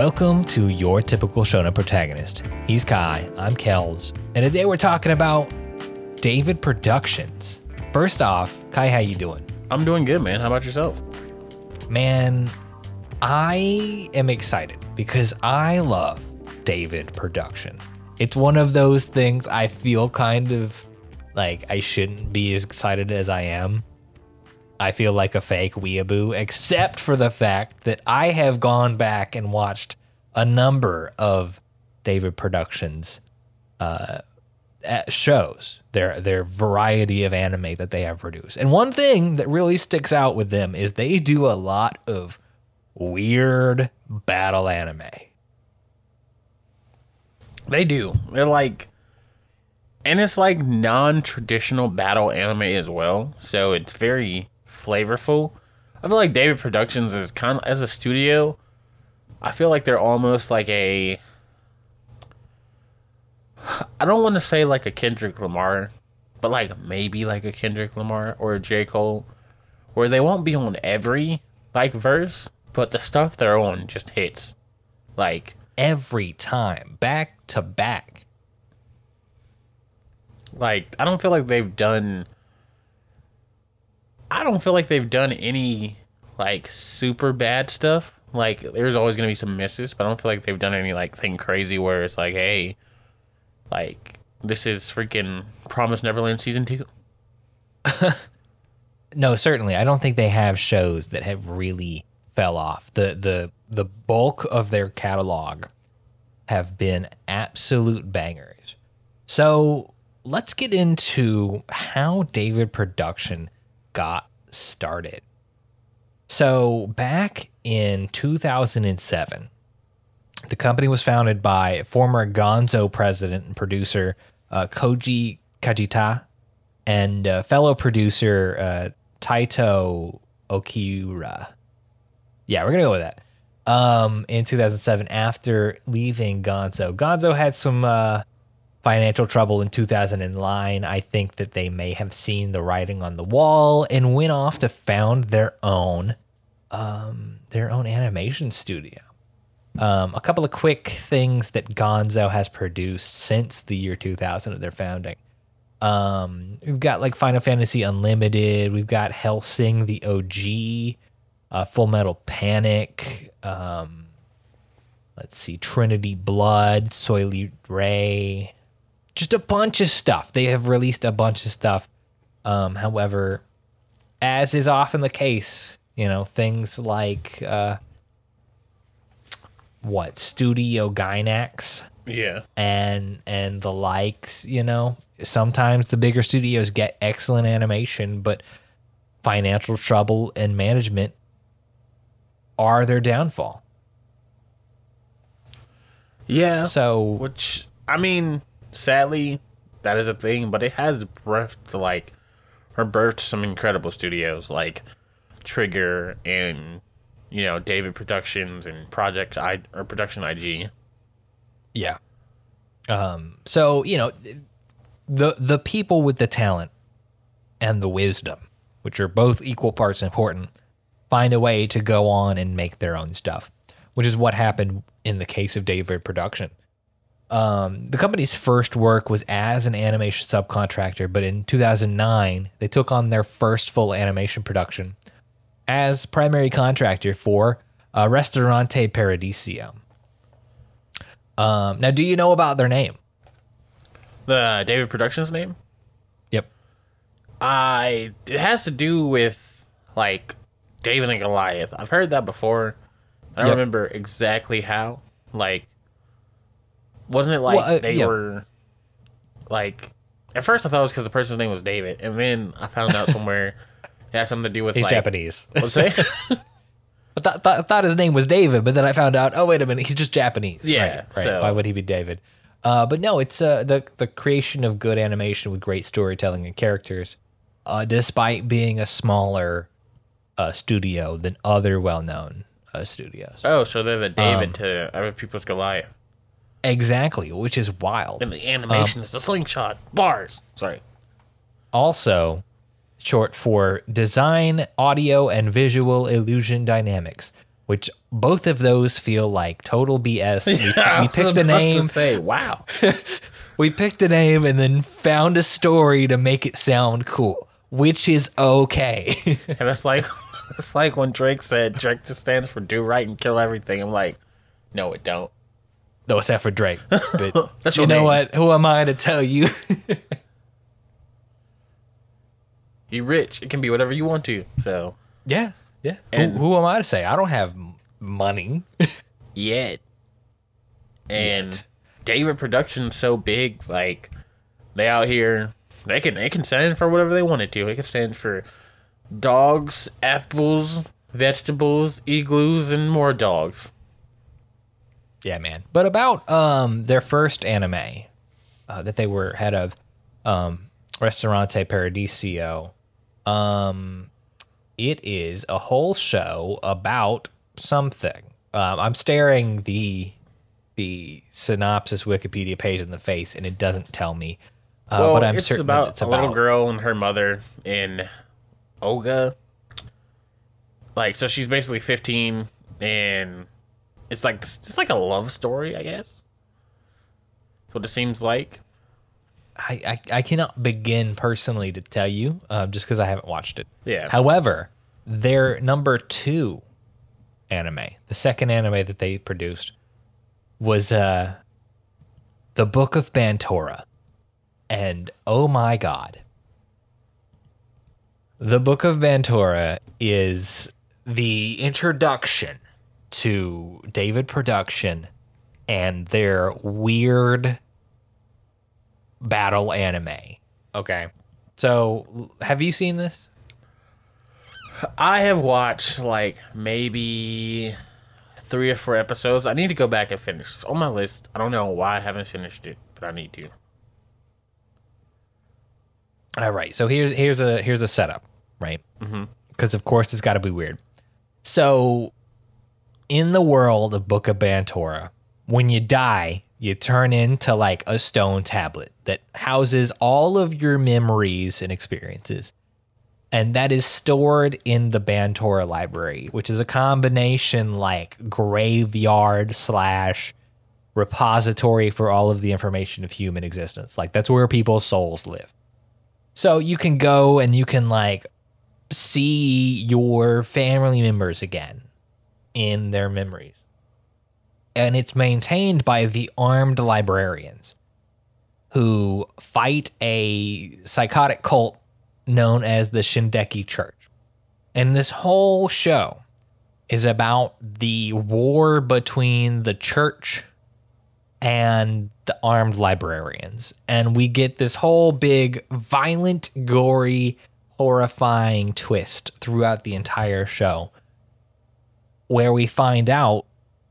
Welcome to your typical Shonen protagonist. He's Kai, I'm Kells, and today we're talking about David Productions. First off, Kai, how you doing? I'm doing good, man. How about yourself? Man, I am excited because I love David Production. It's one of those things I feel kind of like I shouldn't be as excited as I am. I feel like a fake weeaboo, except for the fact that I have gone back and watched a number of David Productions uh, shows, their their variety of anime that they have produced. And one thing that really sticks out with them is they do a lot of weird battle anime. They do. They're like, and it's like non-traditional battle anime as well. So it's very flavorful. I feel like David Productions is kind of as a studio. I feel like they're almost like a. I don't want to say like a Kendrick Lamar, but like maybe like a Kendrick Lamar or a J Cole, where they won't be on every like verse, but the stuff they're on just hits. Like Every time, back to back. Like I don't feel like they've done I don't feel like they've done any like super bad stuff. Like there's always gonna be some misses, but I don't feel like they've done any like thing crazy where it's like, hey, like this is freaking Promise Neverland season two. No, certainly. I don't think they have shows that have really fell off. The the the bulk of their catalog have been absolute bangers. So let's get into how David Production got started. So back in 2007, the company was founded by former Gonzo president and producer uh, Koji Kajita and uh, fellow producer uh, Taito Okiura. Yeah, we're gonna go with that. Um, in 2007, after leaving Gonzo, Gonzo had some uh, financial trouble in 2009. I think that they may have seen the writing on the wall and went off to found their own, um, their own animation studio. Um, a couple of quick things that Gonzo has produced since the year 2000 of their founding. Um, we've got like Final Fantasy Unlimited. We've got Hellsing the OG, uh, Full Metal Panic. Um, let's see, Trinity Blood, Solty Rei. Just a bunch of stuff. They have released a bunch of stuff. Um, however, as is often the case, you know, things like uh, what Studio Gainax Yeah. and and the likes you know sometimes the bigger studios get excellent animation but financial trouble and management are their downfall Yeah. so Which I mean, sadly, that is a thing, but it has birthed like birthed some incredible studios like Trigger and you know David Productions and Project I or Production IG. yeah um so you know the the people with the talent and the wisdom which are both equal parts important find a way to go on and make their own stuff which is what happened in the case of David Production Um, the company's first work was as an animation subcontractor, but in 2009, they took on their first full animation production as primary contractor for uh, Ristorante Paradiso. Um, now, do you know about their name? The David Productions name? Yep. I it has to do with like David and Goliath. I've heard that before. I don't Yep. remember exactly how. Like wasn't it like Well, uh, they yeah. were like at first I thought it was because the person's name was David, and then I found out somewhere it had something to do with He's like Japanese. What's that? I thought, thought, thought his name was David, but then I found out, oh, wait a minute, he's just Japanese. Yeah, Right. right. so- Why would he be David? Uh, but no, it's uh, the, the creation of good animation with great storytelling and characters, uh, despite being a smaller uh, studio than other well known uh, studios. oh, so they're the David Um, to other people's Goliath. Exactly, which is wild. And the animation is um, the slingshot bars. Sorry. also short for design, audio, and visual illusion dynamics, which both of those feel like total BS. We, we picked the name, say, wow. we picked a name, and then found a story to make it sound cool, which is okay. and it's like, it's like when Drake said Drake just stands for do right and kill everything. I'm like, no, it don't. No, except for Drake. But That's you your know name. what? Who am I to tell you? You rich. It can be whatever you want to. So yeah, yeah. And- who, who am I to say? I don't have m- money. yet. And David Production's so big, like they out here they can they can stand for whatever they wanted to. They can stand for dogs, apples, vegetables, igloos, and more dogs. Yeah, man. But about um their first anime uh, that they were head of, um, Ristorante Paradiso, um, it is a whole show about something. Um, I'm staring the the synopsis Wikipedia page in the face, and it doesn't tell me. Uh, well, but I'm it's certain about it's a little girl and her mother in Oga. Like, so she's basically 15, and it's like it's like a love story, I guess. That's what it seems like. I, I, I cannot begin personally to tell you, uh, just because I haven't watched it. Yeah. However, their number two anime, the second anime that they produced, was uh, the Book of Bantorra, and oh my god, the Book of Bantorra is the introduction to David Production and their weird battle anime. Okay. So, have you seen this? I have watched like maybe three or four episodes. I need to go back and finish. It's on my list. I don't know why I haven't finished it, but I need to. All right. So here's here's a here's a setup, right? Mm-hmm. Because of course it's got to be weird. So, in the world of Book of Bantorra, when you die, you turn into like a stone tablet that houses all of your memories and experiences. And that is stored in the Bantorra library, which is a combination like graveyard slash repository for all of the information of human existence. Like that's where people's souls live. So you can go and you can like see your family members again in their memories. And it's maintained by the armed librarians who fight a psychotic cult known as the Shindeki Church. And this whole show is about the war between the church and the armed librarians. And we get this whole big, violent, gory, horrifying twist throughout the entire show where we find out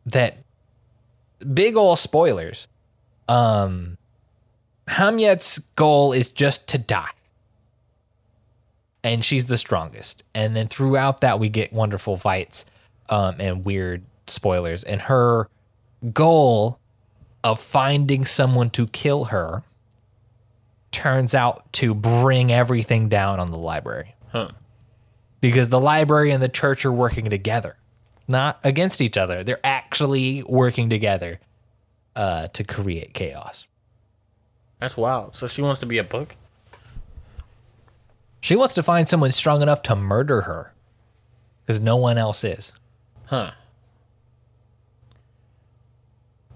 that big ol' spoilers. Um Hamyet's goal is just to die. And she's the strongest. And then throughout that we get wonderful fights um and weird spoilers. And her goal of finding someone to kill her turns out to bring everything down on the library. Huh. Because the library and the church are working together, not against each other. They're actually working together uh, to create chaos. That's wild. So she wants to be a book? She wants to find someone strong enough to murder her because no one else is. Huh.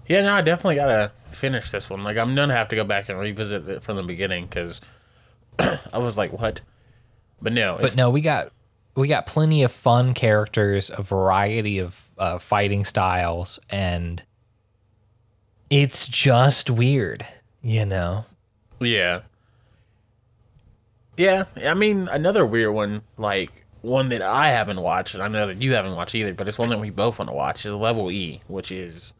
Yeah, no, I definitely gotta finish this one. Like, I'm gonna have to go back and revisit it from the beginning because I was like, what? But no, But no, we got we got plenty of fun characters, a variety of uh, fighting styles, and it's just weird, you know. yeah. Yeah, I mean, another weird one, like one that I haven't watched, and I know that you haven't watched either, but it's one that we both want to watch, is Level E, which is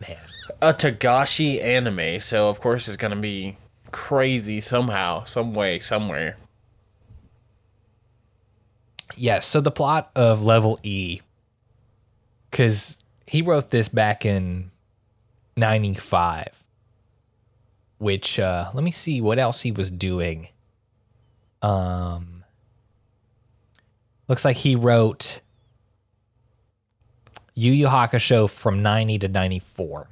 Man, a Togashi anime. So, of course, it's gonna be crazy somehow, some way, somewhere. Yes. So the plot of Level E, because he wrote this back in '95, which uh, let me see what else he was doing. Um, looks like he wrote Yu Yu Hakusho from 90 to 94,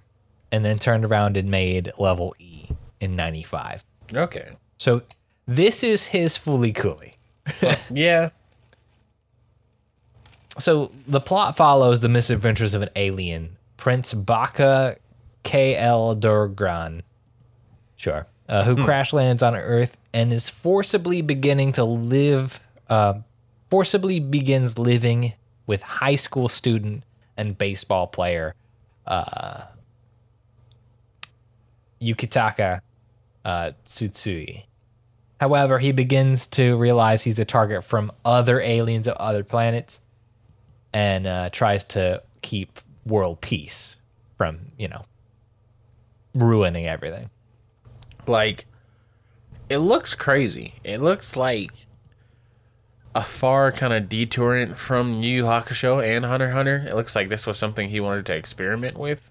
and then turned around and made Level E in 95. Okay. So this is his Fooly Cooly. Yeah. So the plot follows the misadventures of an alien, Prince Baka K.L. Durgran, sure, uh, who crash lands on Earth and is forcibly beginning to live, uh, forcibly begins living with high school student and baseball player uh, Yukitaka uh, Tsutsui. However, he begins to realize he's a target from other aliens of other planets and uh, tries to keep world peace from, you know, ruining everything. Like, it looks crazy. It looks like a far kind of detourant from Yu Yu Hakusho and Hunter Hunter. It looks like this was something he wanted to experiment with.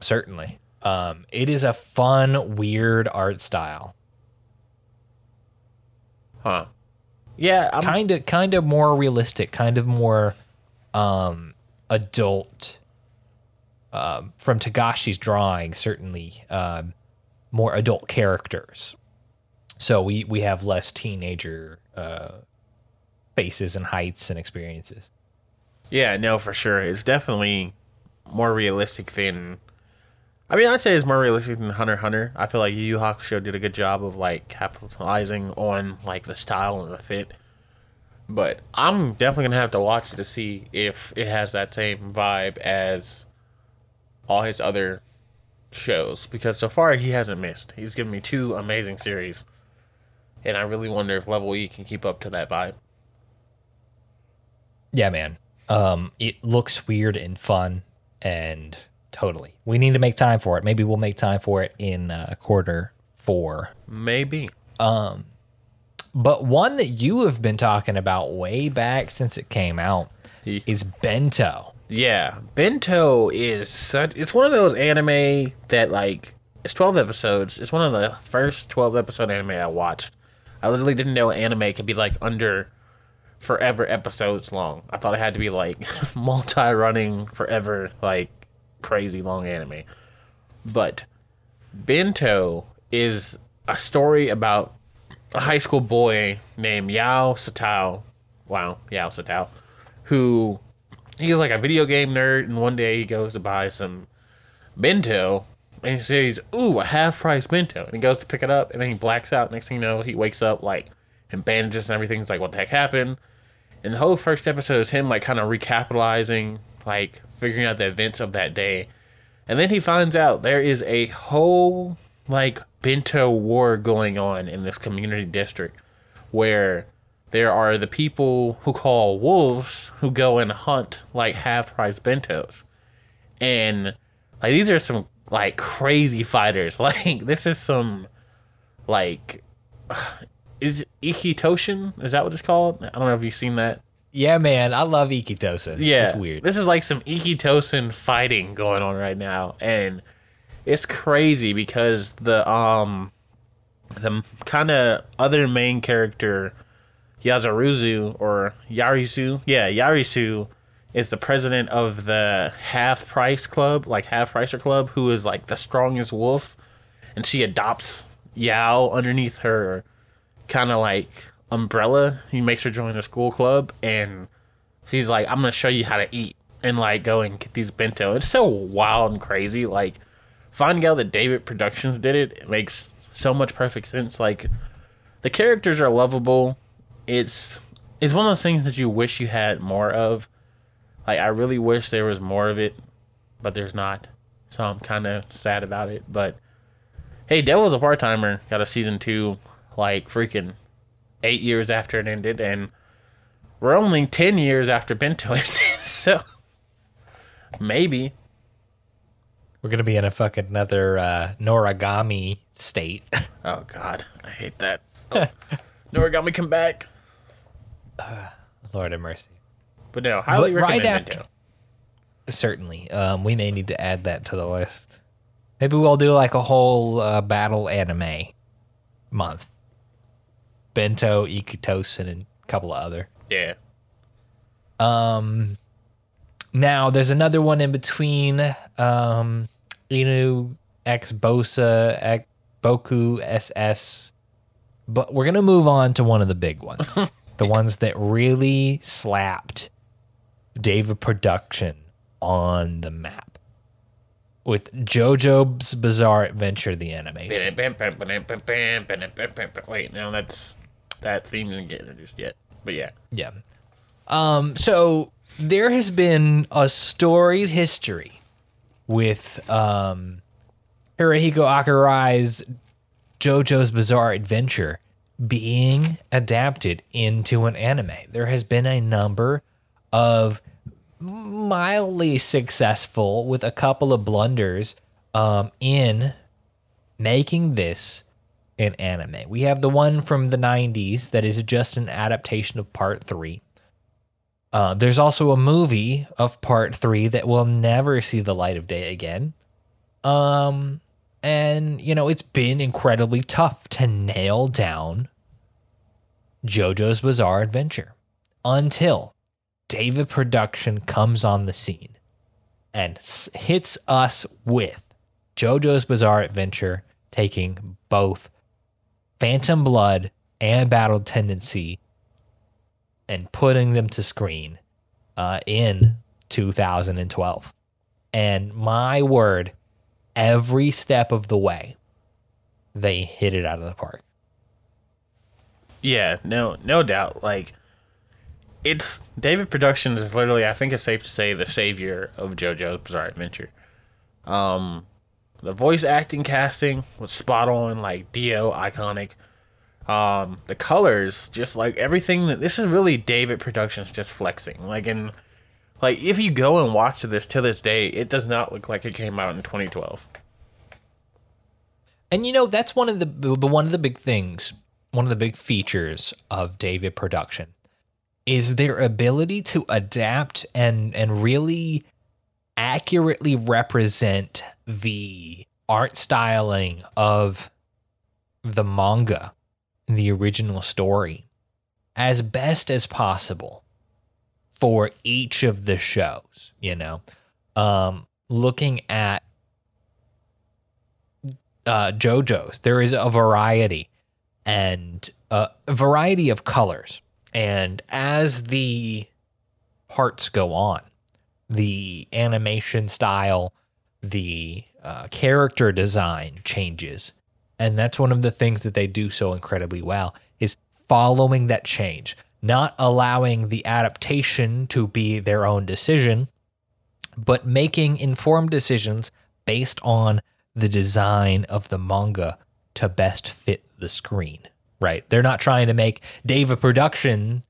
Certainly. Um, it is a fun, weird art style. Huh. Yeah, Kind of, kind of more realistic, kind of more um, adult. Um, from Togashi's drawing, certainly um, more adult characters. So we we have less teenager uh, faces and heights and experiences. Yeah, no, for sure. It's definitely more realistic than. I mean, I'd say it's more realistic than Hunter Hunter. I feel like Yu Yu Hakusho did a good job of like capitalizing on like the style and the fit. But I'm definitely gonna have to watch it to see if it has that same vibe as all his other shows because so far he hasn't missed. He's given me two amazing series, and I really wonder if Level E can keep up to that vibe. Yeah, man. Um, it looks weird and fun, and totally. We need to make time for it. Maybe we'll make time for it in uh, quarter four. Maybe. Um, But one that you have been talking about way back since it came out is Bento. Yeah, Bento is such. It's one of those anime that like it's twelve episodes. It's one of the first twelve episode anime I watched. I literally didn't know anime could be like under forever episodes long. I thought it had to be like multi-running forever, like crazy long anime. But Bento is a story about a high school boy named Yao Satao. Wow, Yao Satao, who he's like a video game nerd, and one day he goes to buy some bento, and he says, "Ooh, a half price bento," and he goes to pick it up, and then he blacks out. Next thing you know, he wakes up like in bandages and everything. He's like, "What the heck happened?" And the whole first episode is him like kind of recapitalizing, like figuring out the events of that day, and then he finds out there is a whole like bento war going on in this community district where there are the people who call wolves who go and hunt like half price bentos. And like these are some like crazy fighters. Like this is some like is Ikki Tousen? Is that what it's called? I don't know if you've seen that. Yeah, man. I love Ikki Tousen. Yeah, It's weird. This is like some Ikki Tousen fighting going on right now, and it's crazy because the um the kind of other main character Yazaruzu or Yarisu, yeah, Yarisu is the president of the Half Price Club, like Half Pricer Club, who is like the strongest wolf, and she adopts Yao underneath her kind of like umbrella. He makes her join the school club, and she's like, "I'm gonna show you how to eat and like go and get these bento." It's so wild and crazy. Like finding out that David Productions did it, it makes so much perfect sense. Like the characters are lovable. It's it's one of those things that you wish you had more of. Like I really wish there was more of it, but there's not. So I'm kind of sad about it. But hey, Devil's a part timer got a season two, like freaking eight years after it ended, and we're only ten years after Bento ended. So maybe We're gonna be in a fucking another uh, Noragami state. Oh God, I hate that. Oh. Noragami come back. Lord have mercy. But no, highly But right recommend after- Bento. Certainly. Um, we may need to add that to the list. Maybe we'll do like a whole uh, battle anime month. Bento, Ikki Tousen, and a couple of other. Yeah. Um, now there's another one in between. Um, Inu X Bosa X Boku SS. But we're gonna move on to one of the big ones, the ones that really slapped David Production on the map with JoJo's Bizarre Adventure, the animation. Wait, no, that's that theme didn't get introduced yet. But yeah, Yeah. Um, so there has been a storied history with um, Hirohiko Akurai's JoJo's Bizarre Adventure being adapted into an anime. There has been a number of mildly successful with a couple of blunders um, in making this an anime. We have the one from the 90s that is just an adaptation of part three. Uh, there's also a movie of part three that will never see the light of day again. Um, and, you know, it's been incredibly tough to nail down JoJo's Bizarre Adventure until David Production comes on the scene and hits us with JoJo's Bizarre Adventure taking both Phantom Blood and Battle Tendency and putting them to screen uh, in 2012. And my word, every step of the way, they hit it out of the park. yeah, no, no doubt. Like, it's David Productions is literally, I think it's safe to say, the savior of JoJo's Bizarre Adventure. Um, the voice acting casting was spot on, like Dio, iconic. Um, the colors, just like everything that this is really David Productions just flexing. Like, in like if you go and watch this to this day, it does not look like it came out in 2012. And you know that's one of the, the one of the big things, one of the big features of David Production is their ability to adapt and and really accurately represent the art styling of the manga, the original story, as best as possible for each of the shows. You know, um, looking at uh, JoJo's, there is a variety and uh, a variety of colors. And as the parts go on, the animation style, the uh, character design changes. And that's one of the things that they do so incredibly well is following that change, not allowing the adaptation to be their own decision, but making informed decisions based on the design of the manga to best fit the screen, right? They're not trying to make David Productions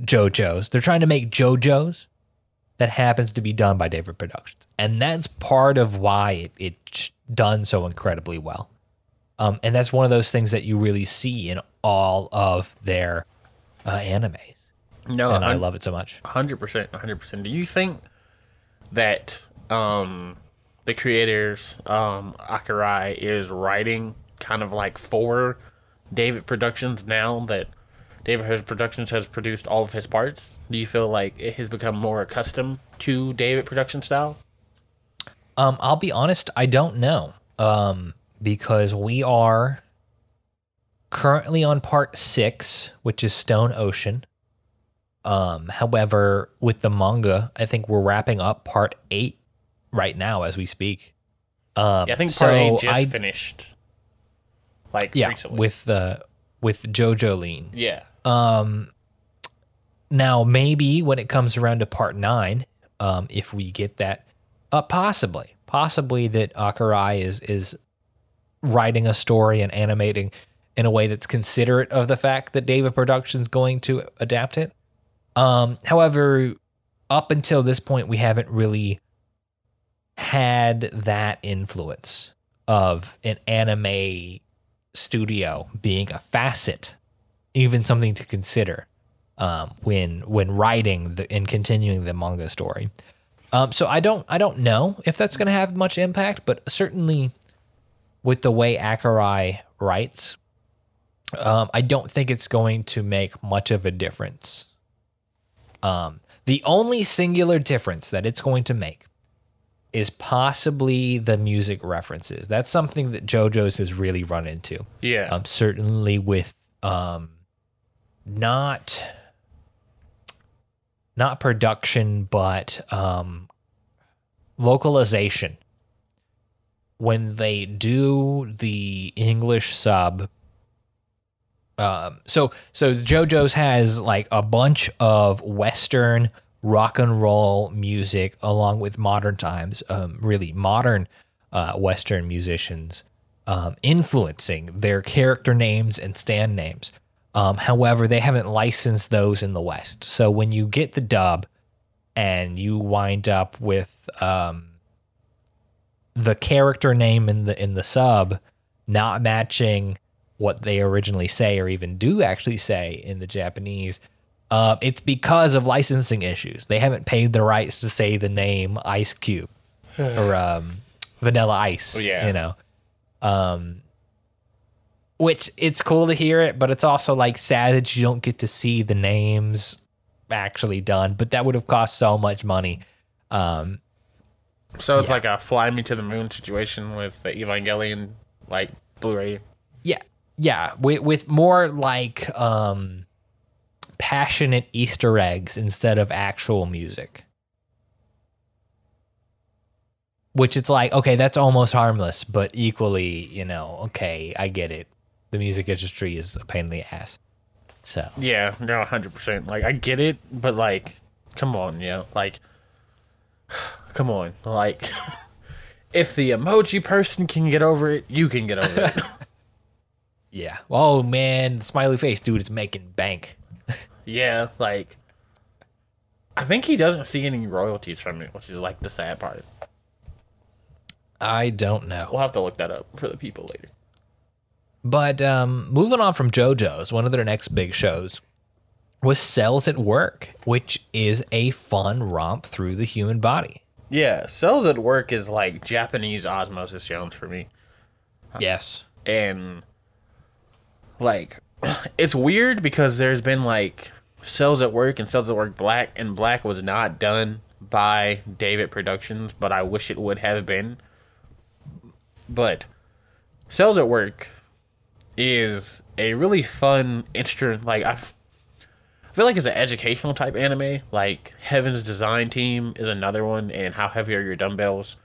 JoJo's. They're trying to make JoJo's that happens to be done by David Productions. And that's part of why it, it's done so incredibly well. Um, and that's one of those things that you really see in all of their uh, animes. No, and I love it so much. Hundred percent, hundred percent. Do you think that um, the creators um, Akurai is writing kind of like for David Productions now that David Hurst Productions has produced all of his parts? Do you feel like it has become more accustomed to David Production style? Um, I'll be honest, I don't know. Um, because we are currently on part six, which is Stone Ocean. Um, however, with the manga, I think we're wrapping up part eight right now as we speak. Um, Yeah, I think so part eight just I- finished. Like yeah, recently. with the with JoJolion. yeah. Um, now maybe when it comes around to part nine, um, if we get that, uh, possibly, possibly that Akurai is is writing a story and animating in a way that's considerate of the fact that David Productions going to adapt it. Um, however, up until this point, we haven't really had that influence of an anime studio being a facet even something to consider um, when when writing the, and continuing the manga story. Um, so I don't I don't know if that's going to have much impact, but certainly with the way Akurai writes, um, I don't think it's going to make much of a difference. Um, The only singular difference that it's going to make is possibly the music references. That's something that JoJo's has really run into. Yeah. Um, certainly with um, not not production, but um, localization. When they do the English sub, um, so so JoJo's has like a bunch of Western rock and roll music along with modern times, um, really modern uh, Western musicians um, influencing their character names and stand names. Um, however, they haven't licensed those in the West. So when you get the dub and you wind up with um, the character name in the in the sub not matching what they originally say or even do actually say in the Japanese, uh, it's because of licensing issues. They haven't paid the rights to say the name Ice Cube or um, Vanilla Ice. Oh, yeah. you know. Um, which it's cool to hear it, but it's also like sad that you don't get to see the names actually done. But that would have cost so much money. Um, So it's Yeah. like a fly me to the moon situation with the Evangelion like Blu-ray. yeah, yeah, with with more like um, passionate Easter eggs instead of actual music. Which it's like, okay, that's almost harmless, but equally, you know, okay, I get it. The music industry is a pain in the ass. So Yeah, no, hundred percent. Like I get it, but like, come on, you know, like, come on, like, if the emoji person can get over it, you can get over it. yeah. Oh man, the smiley face dude is making bank. yeah, like, I think he doesn't see any royalties from it, which is like the sad part. I don't know. We'll have to look that up for the people later. But um, moving on from JoJo's, one of their next big shows was Cells at Work, which is a fun romp through the human body. Yeah, Cells at Work is like Japanese Osmosis Jones for me. Yes. and like it's weird because there's been like cells at work and cells at work black and black was not done by david productions but i wish it would have been but cells at work is a really fun instrument like i I feel like it's an educational type anime. Like Heaven's Design Team is another one, and How Heavy Are Your Dumbbells?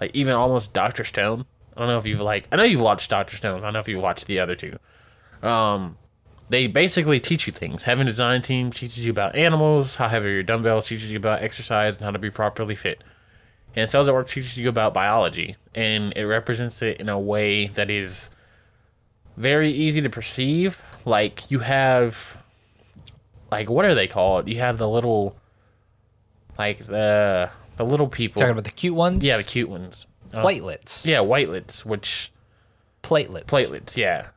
Like even almost Doctor Stone. I don't know if you've like. I know you've watched Doctor Stone. I don't know if you watched the other two. Um, they basically teach you things. Heaven Design Team teaches you about animals. How Heavy Are Your Dumbbells teaches you about exercise and how to be properly fit. And Cells at Work teaches you about biology, and it represents it in a way that is very easy to perceive. Like you have like what are they called? You have the little like the the little people. Talking about the cute ones? yeah, the cute ones. Uh, Platelets. yeah, whitelets, which Platelets. platelets, yeah.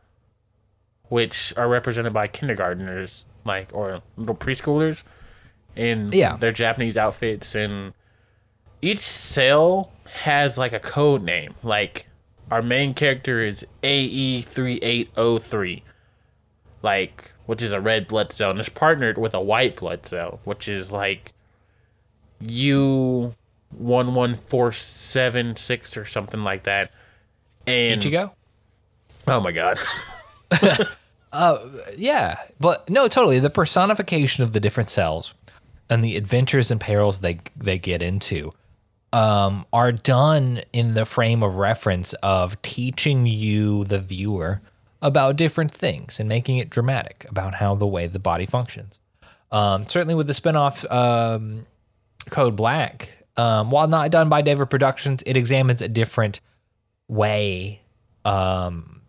Which are represented by kindergartners, like or little preschoolers in Yeah. their Japanese outfits and each cell has like a code name. Like our main character is AE three eight oh three. Like which is a red blood cell and is partnered with a white blood cell, which is like U one one four seven six or something like that. And Ichigo? Oh my god. uh, Yeah, but no, totally. The personification of the different cells and the adventures and perils they they get into um, are done in the frame of reference of teaching you, the viewer, about different things and making it dramatic about how the way the body functions. Um, certainly, with the spinoff um, Code Black, um, while not done by David Productions, it examines a different way um,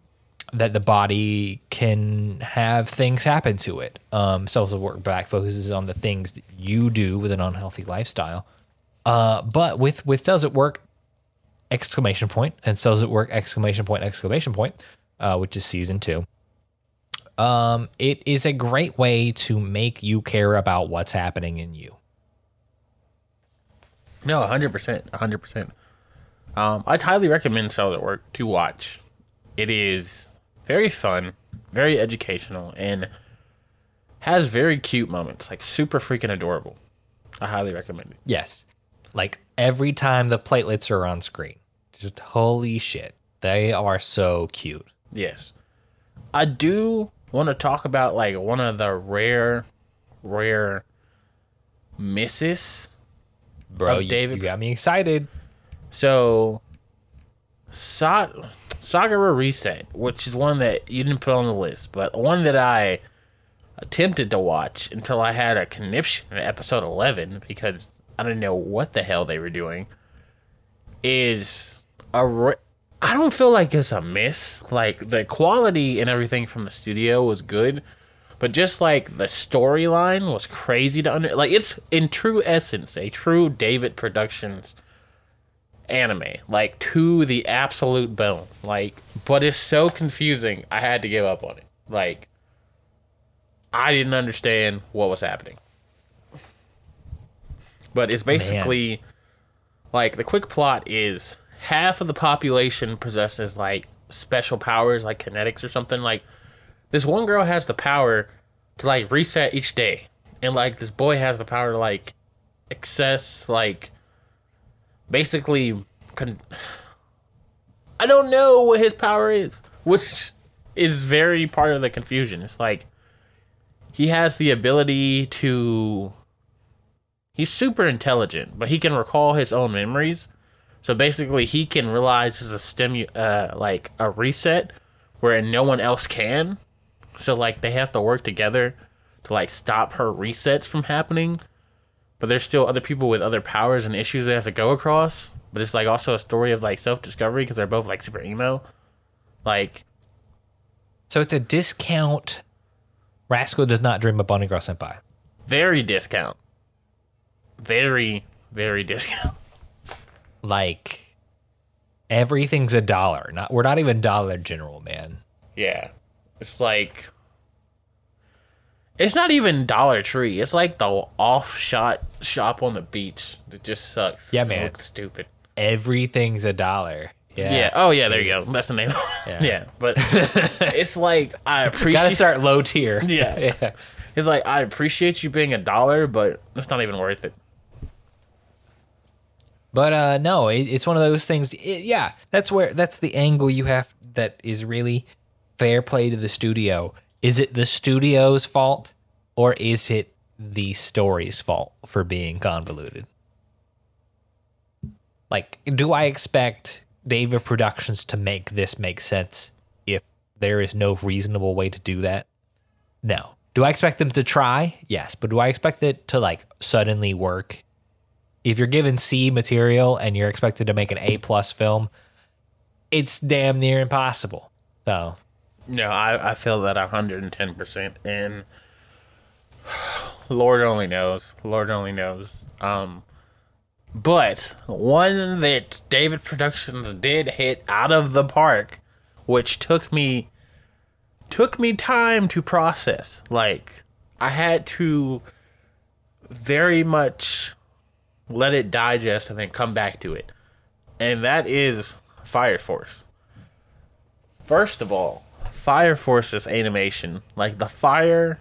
that the body can have things happen to it. Um, Cells of Work Back focuses on the things that you do with an unhealthy lifestyle. Uh, but with with Cells at Work, exclamation point, and so does it Work, exclamation point, exclamation point, uh, which is season two. Um, it is a great way to make you care about what's happening in you. No, hundred percent, hundred percent. Um, I'd highly recommend Cells at Work to watch. It is very fun, very educational, and has very cute moments, like super freaking adorable. I highly recommend it. Yes. Like every time the platelets are on screen. Just holy shit. They are so cute. Yes. I do want to talk about like one of the rare, rare misses. Bro, you, David- you got me excited. So, Sa- Sakurada Reset, which is one that you didn't put on the list, but one that I attempted to watch until I had a conniption in episode 11 because I don't know what the hell they were doing, is a. Re- I don't feel like it's a miss. Like, the quality and everything from the studio was good. But just like the storyline was crazy to under like it's in true essence a true David Productions anime, like to the absolute bone. Like, but it's so confusing. I had to give up on it. Like, I didn't understand what was happening. But it's basically like the quick plot is half of the population possesses like special powers, like kinetics or something. Like, this one girl has the power to like reset each day, and like this boy has the power to like access like basically con- I don't know what his power is, which is very part of the confusion. It's like he has the ability to he's super intelligent, but he can recall his own memories. So basically he can realize as a stimu uh like a reset where no one else can. So like they have to work together to like stop her resets from happening but there's still other people with other powers and issues they have to go across. But it's like also a story of like self discovery because they're both like super emo. Like, So it's a discount. Rascal does not dream of Bunny Girl Senpai. very discount. Very, very discount. Like everything's a dollar. Not we're not even Dollar General, man. Yeah. It's like. It's not even Dollar Tree. It's like the off shot shop on the beach that just sucks. Yeah, It man. looks stupid. Everything's a dollar. Yeah. Yeah. Oh, yeah. There you go. That's the name. Yeah. Yeah. But it's like I appreciate. Gotta start low tier. Yeah. yeah. It's like I appreciate you being a dollar, but it's not even worth it. But uh, no, it, it's one of those things. It, yeah, that's where that's the angle you have that is really fair play to the studio. Is it the studio's fault or is it the story's fault for being convoluted? Like, do I expect David Productions to make this make sense if there is no reasonable way to do that? No. Do I expect them to try? Yes, but do I expect it to like suddenly work if you're given C material and you're expected to make an A plus film, it's damn near impossible. So No, I, I feel that 110%. And Lord only knows. Lord only knows. Um, but one that David Productions did hit out of the park, which took me took me time to process. Like I had to very much let it digest and then come back to it. And that is Fire Force. First of all, Fire Force's animation, like the fire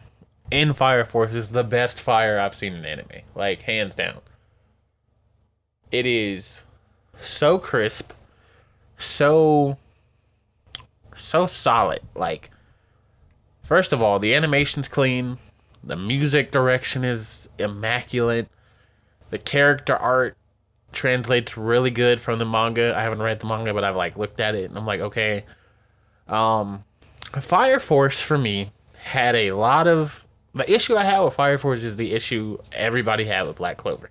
in Fire Force is the best fire I've seen in anime, like hands down. It is so crisp, so so solid. Like first of all, the animation's clean, the music direction is immaculate, the character art translates really good from the manga. I haven't read the manga, but I've like looked at it and I'm like, okay. Um Fire Force for me had a lot of the issue I had with Fire Force is the issue everybody had with Black Clover.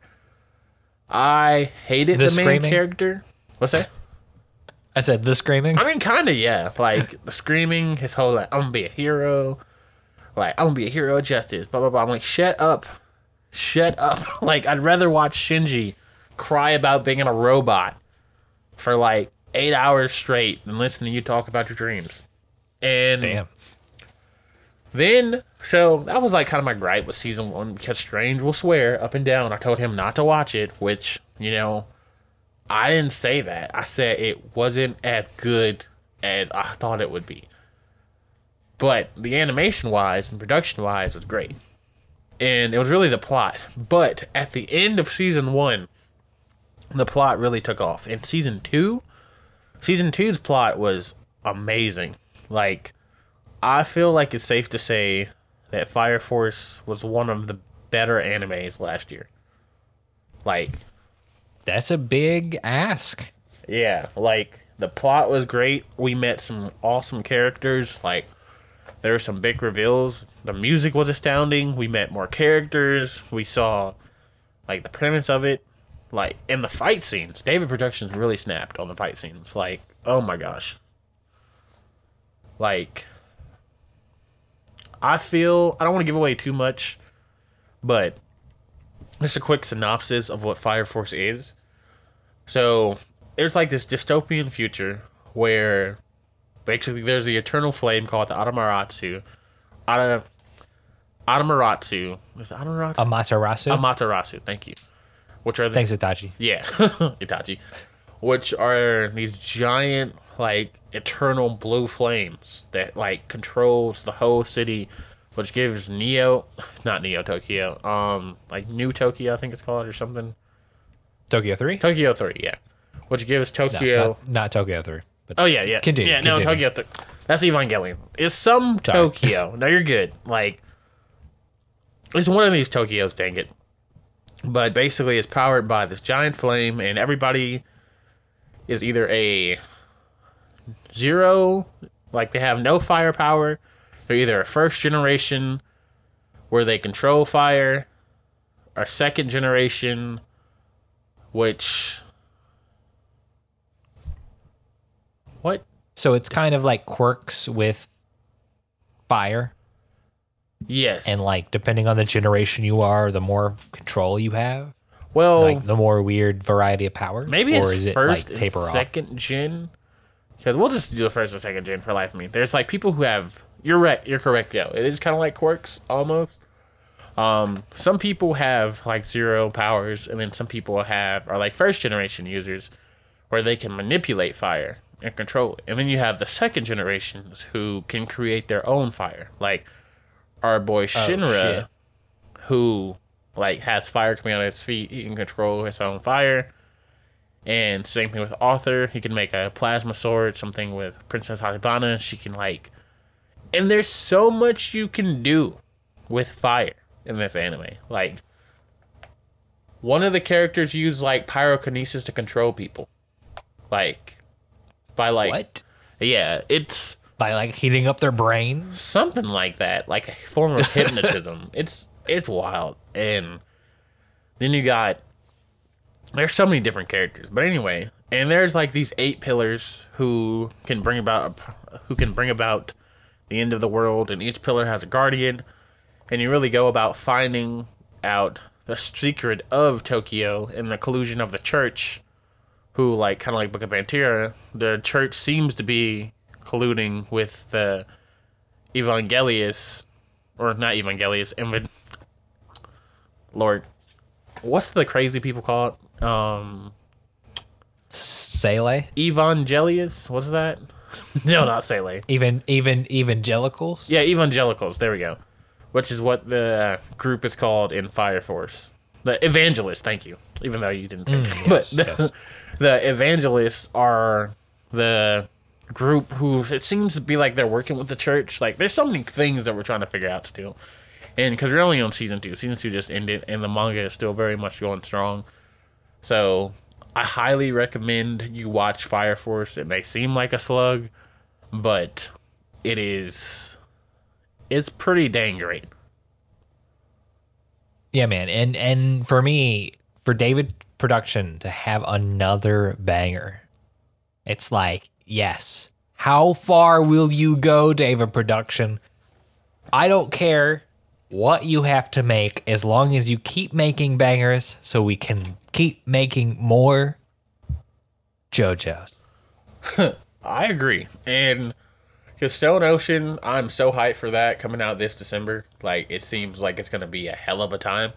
I hated The the, main screaming? character. What's that? I said the screaming. I mean, kind of, yeah. Like the screaming, his whole like, I'm gonna be a hero. Like I'm gonna be a hero of justice. Blah blah blah. I'm like, shut up, shut up. Like I'd rather watch Shinji cry about being a robot for like eight hours straight than listen to you talk about your dreams. And Damn. then, so that was like kind of my gripe with season one because Strange will swear up and down. I told him not to watch it, which, you know, I didn't say that. I said it wasn't as good as I thought it would be. But the animation wise and production wise was great. And it was really the plot. But at the end of season one, the plot really took off. In season two, season two's plot was amazing. Like, I feel like it's safe to say that Fire Force was one of the better animes last year. Like, That's a big ask. yeah, like the plot was great. We met some awesome characters. Like there were some big reveals. The music was astounding. We met more characters. We saw like the premise of it. Like in the fight scenes, David Productions really snapped on the fight scenes. Like, oh my gosh. Like I feel I don't want to give away too much, but just a quick synopsis of what Fire Force is. So there's like this dystopian future where basically there's the eternal flame called the Atamaratsu. Ata, Atamaratsu. Is it Atamaratsu? Amaterasu. Amaterasu, thank you. Which are the Thanks, Itachi. yeah, Itachi. Which are these giant, like, eternal blue flames that, like, controls the whole city, which gives Neo, not Neo Tokyo, um, like, New Tokyo, I think it's called, or something. Tokyo 3? Tokyo 3, yeah. Which gives No, Tokyo. not, not Tokyo 3. But oh, yeah, yeah. Continue, Yeah, no. Tokyo 3. That's Evangelion. It's some Sorry. Tokyo. no, you're good. Like, it's one of these Tokyos, dang it. But basically, it's powered by this giant flame, and everybody is either a zero, like they have no firepower, they're either a first generation where they control fire, or second generation, which. What? So it's kind of like quirks with fire. Yes. And like depending on the generation you are, the more control you have. well, Like the more weird variety of powers. Maybe or it's is it first like taper and off? second gen. Because we'll just do the first and second gen for life of me. There's like people who have. You're right. You're correct. Yo, it is kind of like quirks almost. Um, some people have like zero powers, and then some people have are like first generation users, where they can manipulate fire and control it. And then you have the second generations who can create their own fire, like our boy oh, Shinra, shit. who like has fire coming out of his feet. He can control his own fire. And same thing with Arthur. He can make a plasma sword. Something with Princess Haribana. She can like, and there's so much you can do with fire in this anime. Like, one of the characters use like pyrokinesis to control people, like by like What? yeah, it's By like heating up their brain? something like that, like a form of hypnotism. it's it's wild, and then you got there's so many different characters, but anyway, and there's like these eight pillars who can bring about who can bring about the end of the world, and each pillar has a guardian, and you really go about finding out the secret of Tokyo and the collusion of the church, who like kind of like Book of Bantorra, the church seems to be colluding with the Evangelius, or not Evangelius, Evan. Lord, what's the crazy people call it? Um, Sele? Evangelius, what's that? no, not Sele. Even even evangelicals? Yeah, evangelicals. There we go. Which is what the uh, group is called in Fire Force. The evangelists. Thank you. Even though you didn't. Take it. Yes, the, yes. the evangelists are the group who it seems to be like they're working with the church. Like there's so many things that we're trying to figure out still. And because we're only on season two, season two just ended, and the manga is still very much going strong. So I highly recommend you watch Fire Force. It may seem like a slug, but it is it's pretty dang great. Yeah, man. And and for me, for David Production to have another banger, it's like, yes. How far will you go, David Production? I don't care what you have to make as long as you keep making bangers so we can keep making more JoJo's. I agree. And because Stone Ocean, I'm so hyped for that coming out this December. Like it seems like it's gonna be a hell of a time.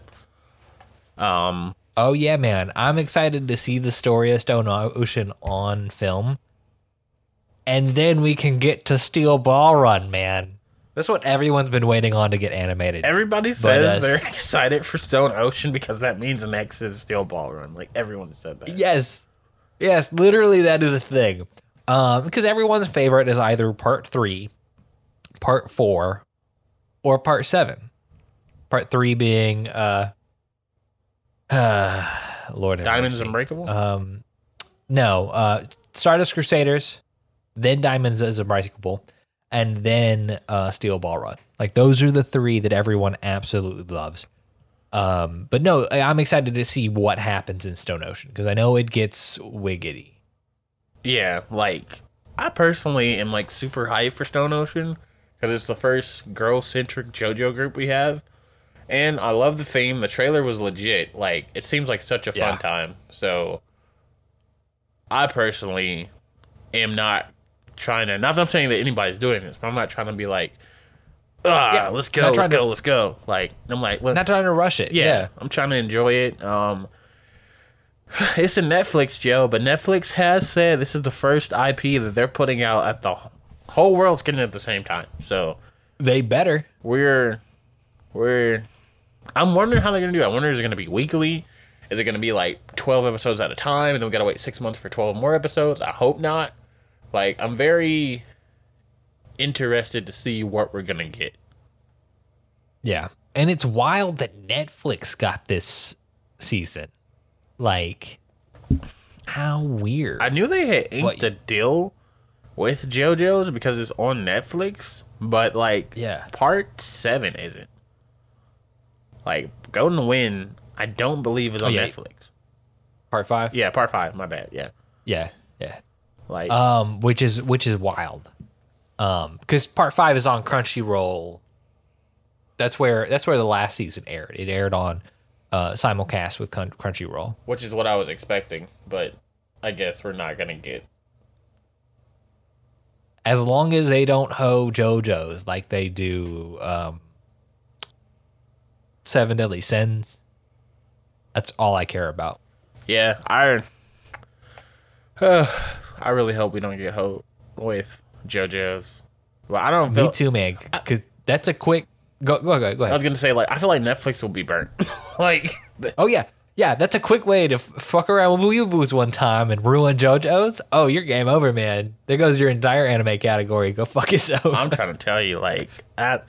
Um Oh yeah, man. I'm excited to see the story of Stone Ocean on film. And then we can get to Steel Ball Run, man. That's what everyone's been waiting on to get animated. Everybody says they're excited for Stone Ocean because that means the next is Steel Ball Run. Like everyone said that. yes, yes, literally that is a thing. Um, because everyone's favorite is either part three, part four, or part seven. Part three being uh Lord Diamonds. Unbreakable. Um, no, uh, Stardust Crusaders, then Diamonds is Unbreakable, and then uh, Steel Ball Run. Like those are the three that everyone absolutely loves. Um, but no, I'm excited to see what happens in Stone Ocean because I know it gets wiggity. yeah, like I personally am like super hyped for Stone Ocean because it's the first girl centric JoJo group we have, and I love the theme. The trailer was legit. Like it seems like such a fun Yeah. time. So I personally am not trying to. Not that I'm saying that anybody's doing this, but I'm not trying to be like. Ah, Yeah, let's go, let's to- go, let's go. Like I'm like, let, Not trying to rush it. yeah, Yeah. I'm trying to enjoy it. Um, it's a Netflix, Joe, but Netflix has said this is the first IP that they're putting out at the whole world's getting it at the same time. So They better. we're we're. I'm wondering how they're gonna do. it. I wonder is it gonna be weekly? Is it gonna be like 12 episodes at a time, and then we gotta wait six months for 12 more episodes? I hope not. Like I'm very interested to see what we're gonna get. Yeah. And it's wild that Netflix got this season. Like, how weird. I knew they had inked What- a deal with JoJo's because it's on Netflix, but like Yeah. part seven isn't. Like Golden Wind, I don't believe is on Oh, yeah. Netflix. Part five? Yeah, part five. My bad. Yeah, Yeah. Yeah. like um, which is which is wild. Um, because part five is on Crunchyroll. That's where that's where the last season aired. It aired on uh, simulcast with Crunchyroll. which is what I was expecting, but I guess we're not gonna get. As long as they don't hoe JoJo's like they do um, Seven Deadly Sins, that's all I care about. Yeah, I. I really hope we don't get hope with JoJo's. Well, I don't feel. Me too, man. Because that's a quick. Go go go go I was gonna say like I feel like Netflix will be burnt. like Oh yeah, yeah. That's a quick way to f- fuck around with Weeaboos one time and ruin JoJo's. Oh, you're game over, man. There goes your entire anime category. Go fuck yourself. I'm trying to tell you, like, that,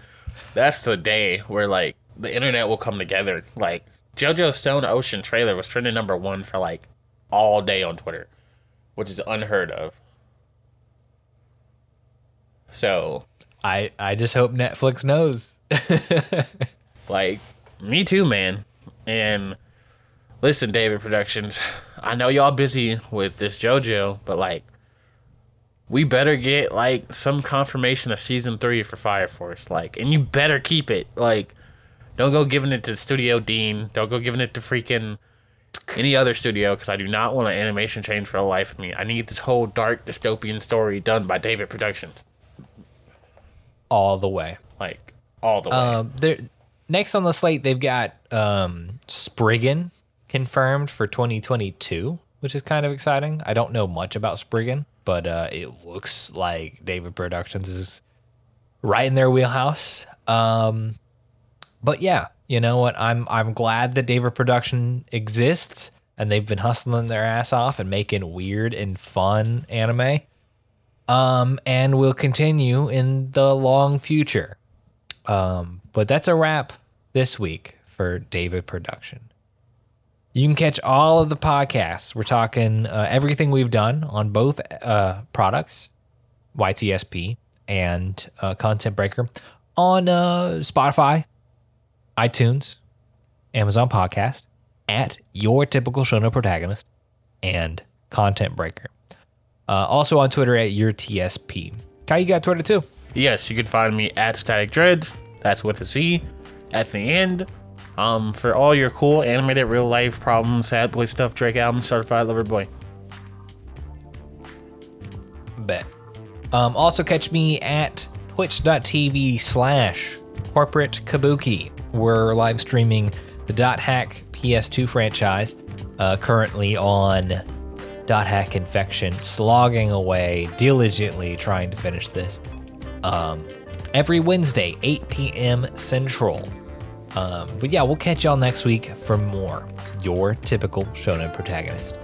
that's the day where, like, the internet will come together. Like, JoJo Stone Ocean trailer was trending number one for, like, all day on Twitter, which is unheard of. So, I I just hope Netflix knows. like, me too, man. And listen, David Productions, I know y'all busy with this JoJo, but, like, we better get like some confirmation of season three for Fire Force, like, and you better keep it. Like, don't go giving it to Studio Dean. Don't go giving it to freaking any other studio because I do not want an animation change for the life of me. I need this whole dark dystopian story done by David Productions, all the way. like all the way. Um, there next on the slate they've got um Spriggan confirmed for 2022, which is kind of exciting. I don't know much about Spriggan, but uh, it looks like David Productions is right in their wheelhouse. Um, but yeah, you know what? I'm I'm glad that David Production exists and they've been hustling their ass off and making weird and fun anime. Um, and will continue in the long future. Um, but that's a wrap this week for David Production. You can catch all of the podcasts. We're talking uh, everything we've done on both uh, products, YTSP and uh, Content Breaker, on uh, Spotify, iTunes, Amazon Podcast, at Your Typical Shonen Protagonist, and Content Breaker. Uh, also on Twitter at Your TSP. Kai, you got Twitter too? Yes, you can find me at Static Dreadz. That's with a Z at the end. Um, for all your cool animated real life problems, sad boy stuff, Drake album, certified lover boy. Bet. Um, also catch me at twitch.tv slash corporate kabuki. We're live streaming the Dot Hack PS2 franchise, uh, currently on Dot Hack Infection, slogging away diligently trying to finish this. Um, every Wednesday, 8 p.m. Central. Um, but yeah, we'll catch y'all next week for more Your Typical Shonen Protagonist.